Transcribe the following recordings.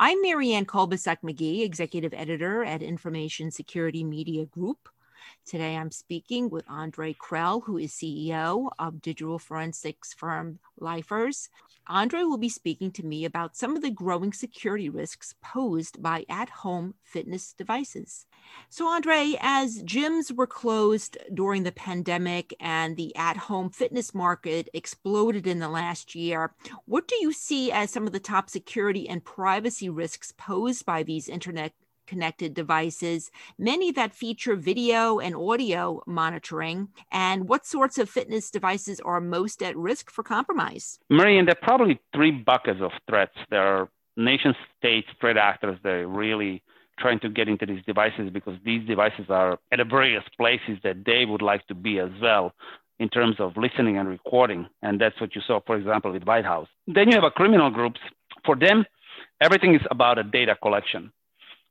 I'm Marianne Kolbasuk McGee, Executive Editor at Information Security Media Group. Today I'm speaking with Andre Krehel, who is CEO of digital forensics firm LIFARS. Andre will be speaking to me about some of the growing security risks posed by at home fitness devices. So, Andre, as gyms were closed during the pandemic and the at home fitness market exploded in the last year, what do you see as some of the top security and privacy risks posed by these internet connected devices, many that feature video and audio monitoring, and what sorts of fitness devices are most at risk for compromise? Marianne, there are probably three buckets of threats. There are nation state threat actors that are really trying to get into these devices because these devices are at various places that they would like to be as well in terms of listening and recording. And that's what you saw, for example, with White House. Then you have a criminal groups. For them, everything is about a data collection.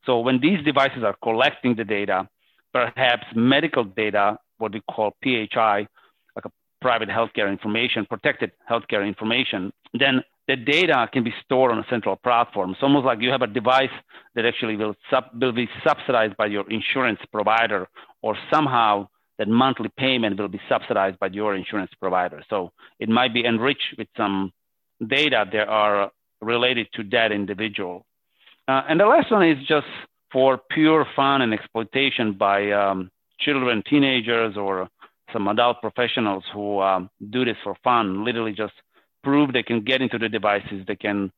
So when these devices are collecting the data, perhaps medical data, what we call PHI, like a private healthcare information, protected healthcare information, then the data can be stored on a central platform. It's almost like you have a device that actually will, sub, will be subsidized by your insurance provider, or somehow that monthly payment will be subsidized by your insurance provider. So it might be enriched with some data that are related to that individual. Uh, and the last one is just for pure fun and exploitation by um, children, teenagers, or some adult professionals who um, do this for fun, literally just prove they can get into the devices, they can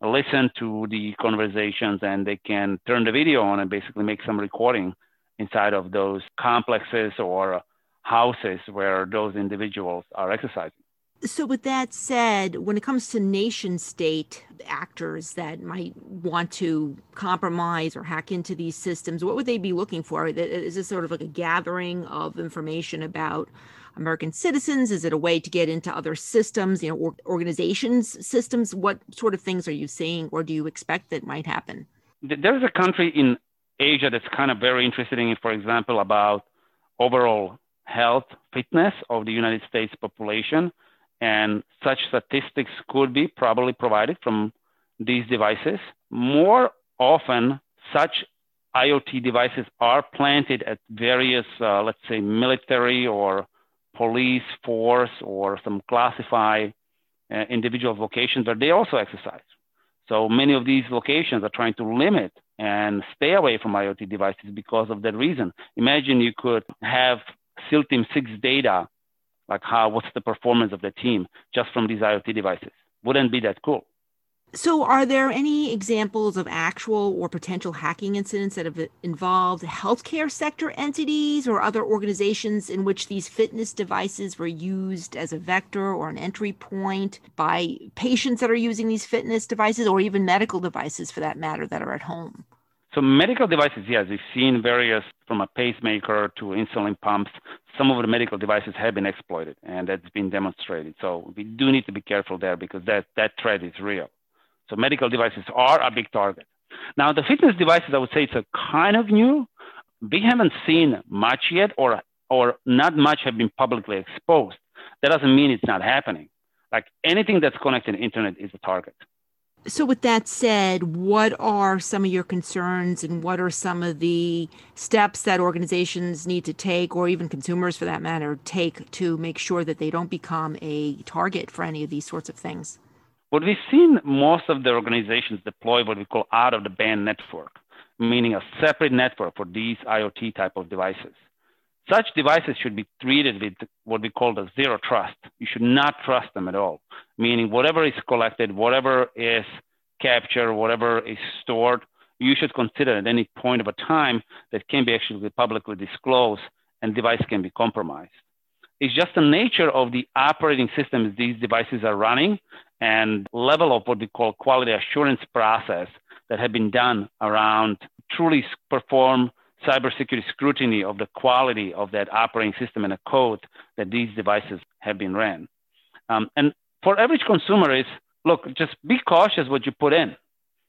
listen to the conversations, and they can turn the video on and basically make some recording inside of those complexes or houses where those individuals are exercising. So, with that said, when it comes to nation state actors that might want to compromise or hack into these systems, what would they be looking for? Is this sort of like a gathering of information about American citizens? Is it a way to get into other systems, you know, or organizations' systems? What sort of things are you seeing or do you expect that might happen? There's a country in Asia that's kind of very interested in, for example, about overall health fitness of the United States population and such statistics could be probably provided from these devices. More often, such IoT devices are planted at various, uh, let's say, military or police force or some classified uh, individual vocations where they also exercise. So many of these locations are trying to limit and stay away from IoT devices because of that reason. Imagine you could have SEAL Team 6 data like how what's the performance of the team just from these IoT devices. Wouldn't be that cool. So, are there any examples of actual or potential hacking incidents that have involved healthcare sector entities or other organizations in which these fitness devices were used as a vector or an entry point by patients that are using these fitness devices or even medical devices for that matter that are at home? So medical devices, yes, we've seen various from a pacemaker to insulin pumps. Some of the medical devices have been exploited, and that's been demonstrated. So we do need to be careful there because that that threat is real. So medical devices are a big target. Now the fitness devices, I would say it's a kind of new. We haven't seen much yet, or or not much have been publicly exposed. That doesn't mean it's not happening. Like anything that's connected to internet is a target. So, with that said, what are some of your concerns and what are some of the steps that organizations need to take, or even consumers for that matter, take to make sure that they don't become a target for any of these sorts of things? What we've seen most of the organizations deploy what we call out of the band network, meaning a separate network for these IoT type of devices. Such devices should be treated with what we call the zero trust. You should not trust them at all, meaning whatever is collected, whatever is captured, whatever is stored, you should consider at any point of a time that can be actually publicly disclosed and device can be compromised. It's just the nature of the operating systems these devices are running and level of what we call quality assurance process that have been done around truly perform cybersecurity scrutiny of the quality of that operating system and the code that these devices have been ran. Um, and for average consumer is, look, just be cautious what you put in.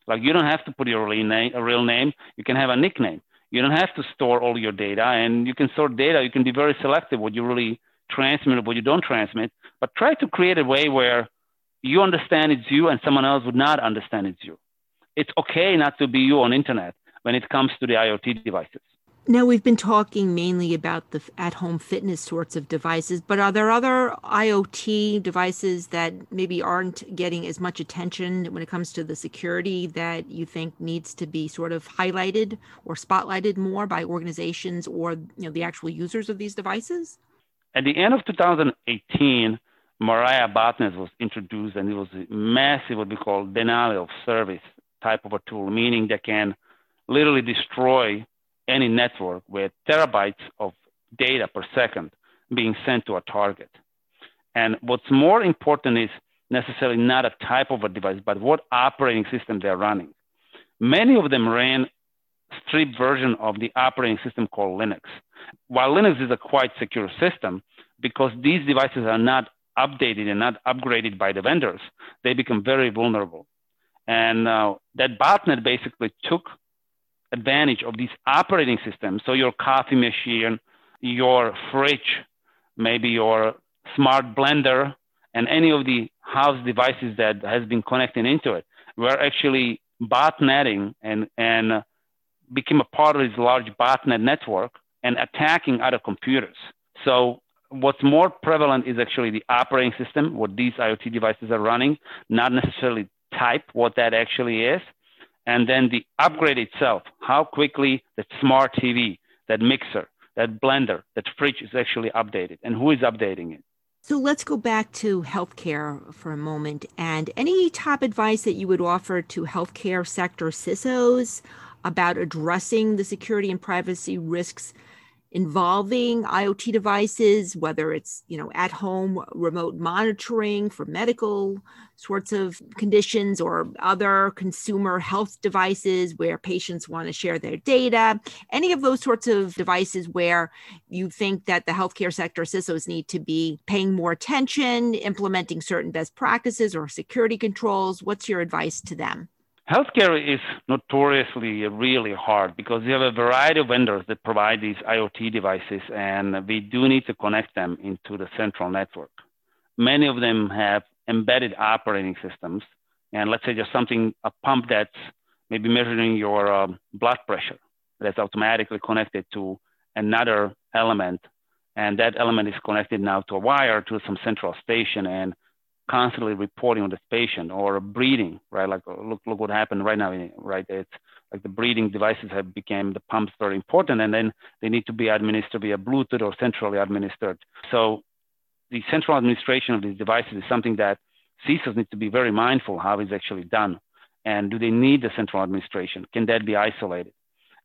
Like you don't have to put your real name, a real name. You can have a nickname. You don't have to store all your data, and you can store data. You can be very selective what you really transmit, what you don't transmit. But try to create a way where you understand it's you, and someone else would not understand it's you it's okay not to be you on internet when it comes to the IoT devices. Now, we've been talking mainly about the at home fitness sorts of devices, but are there other IoT devices that maybe aren't getting as much attention when it comes to the security that you think needs to be sort of highlighted or spotlighted more by organizations or you know, the actual users of these devices? At the end of 2018, Mirai Botnet was introduced, and it was a massive, what we call denial of service type of a tool, meaning they can literally destroy any network with terabytes of data per second being sent to a target. And what's more important is necessarily not a type of a device, but what operating system they're running. Many of them ran stripped version of the operating system called Linux. While Linux is a quite secure system, because these devices are not updated and not upgraded by the vendors, they become very vulnerable. And uh, that botnet basically took advantage of these operating systems. So your coffee machine, your fridge, maybe your smart blender, and any of the house devices that has been connected into it, were actually botnetting and, and became a part of this large botnet network and attacking other computers. So what's more prevalent is actually the operating system, what these IoT devices are running, not necessarily type, what that actually is and then the upgrade itself, how quickly that smart TV, that mixer, that blender, that fridge is actually updated, and who is updating it. So let's go back to healthcare for a moment. And any top advice that you would offer to healthcare sector CISOs about addressing the security and privacy risks involving IoT devices, whether it's you know at home remote monitoring for medical sorts of conditions or other consumer health devices where patients want to share their data, any of those sorts of devices where you think that the healthcare sector CISOs need to be paying more attention, implementing certain best practices or security controls. What's your advice to them? Healthcare is notoriously really hard because you have a variety of vendors that provide these IoT devices, and we do need to connect them into the central network. Many of them have embedded operating systems, and let's say just something, a pump that's maybe measuring your um, blood pressure that's automatically connected to another element, and that element is connected now to a wire to some central station, and constantly reporting on this patient or breathing, right? Like uh, look, look what happened right now, right? It's like the breathing devices have become the pumps very important, and then they need to be administered via Bluetooth or centrally administered. So the central administration of these devices is something that CISOs need to be very mindful how it's actually done. And do they need the central administration? Can that be isolated?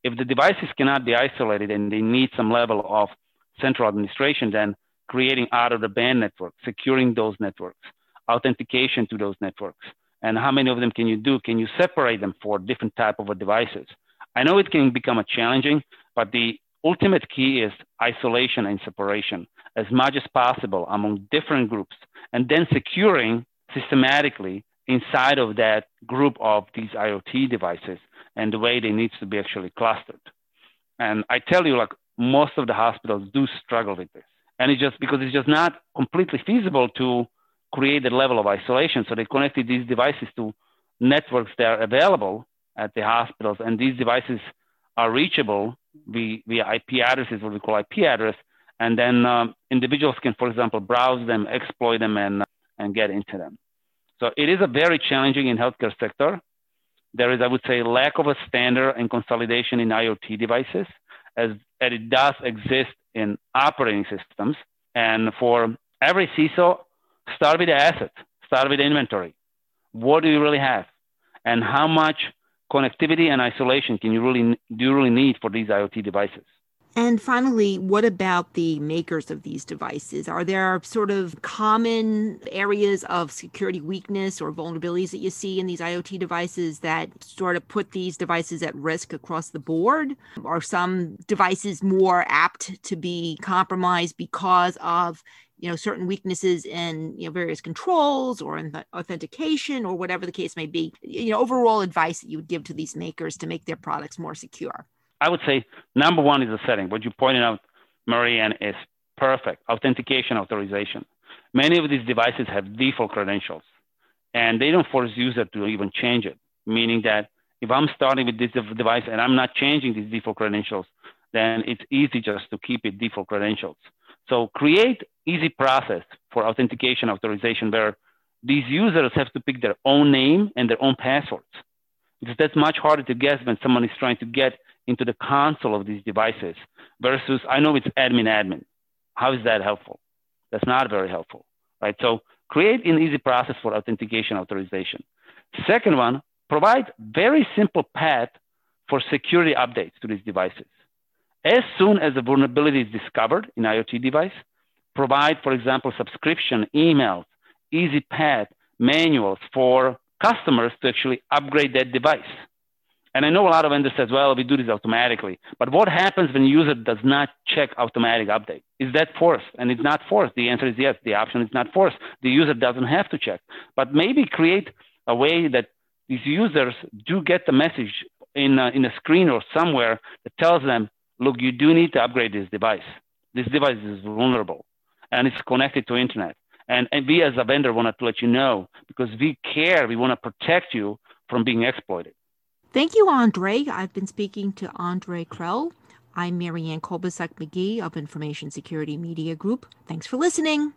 If the devices cannot be isolated and they need some level of central administration, then creating out of the band network, securing those networks, authentication to those networks? And how many of them can you do? Can you separate them for different type of devices? I know it can become a challenging but the ultimate key is isolation and separation as much as possible among different groups and then securing systematically inside of that group of these iot devices and the way they need to be actually clustered. And i tell you like most of the hospitals do struggle with this. And it's just because it's just not completely feasible to create a level of isolation. So they connected these devices to networks that are available at the hospitals, and these devices are reachable via, IP addresses, what we call IP address, and then um, individuals can, for example, browse them, exploit them, and and get into them. So it is a very challenging in healthcare sector. There is, I would say, lack of a standard and consolidation in IoT devices, as, as it does exist in operating systems. And for every CISO, Start with the asset, start with the inventory. What do you really have? And how much connectivity and isolation can you really do you really need for these IoT devices? And finally, what about the makers of these devices? Are there sort of common areas of security weakness or vulnerabilities that you see in these IoT devices that sort of put these devices at risk across the board? Are some devices more apt to be compromised because of you know certain weaknesses in you know various controls or in the authentication or whatever the case may be you know overall advice that you would give to these makers to make their products more secure i would say number one is the setting what you pointed out marianne is perfect authentication authorization many of these devices have default credentials and they don't force user to even change it meaning that If I'm starting with this device and I'm not changing these default credentials, then it's easy just to keep it default credentials. So create easy process for authentication authorization where these users have to pick their own name and their own passwords. Because that's much harder to guess when someone is trying to get into the console of these devices versus I know it's admin admin. How is that helpful? That's not very helpful, right? So create an easy process for authentication authorization. Second one, provide very simple path for security updates to these devices. As soon as a vulnerability is discovered in IoT device, provide, for example, subscription, emails, easy path, manuals for customers to actually upgrade that device. And I know a lot of vendors says, well, we do this automatically. But what happens when a user does not check automatic update? Is that forced? And it's not forced. The answer is yes. The option is not forced. The user doesn't have to check. But maybe create a way that these users do get the message in a, in a screen or somewhere that tells them, look, you do need to upgrade this device. This device is vulnerable and it's connected to internet. And, and we as a vendor want to let you know because we care. We want to protect you from being exploited. Thank you, Andre. I've been speaking to Andre Krehel. I'm Marianne Kolbasuk McGee of Information Security Media Group. Thanks for listening.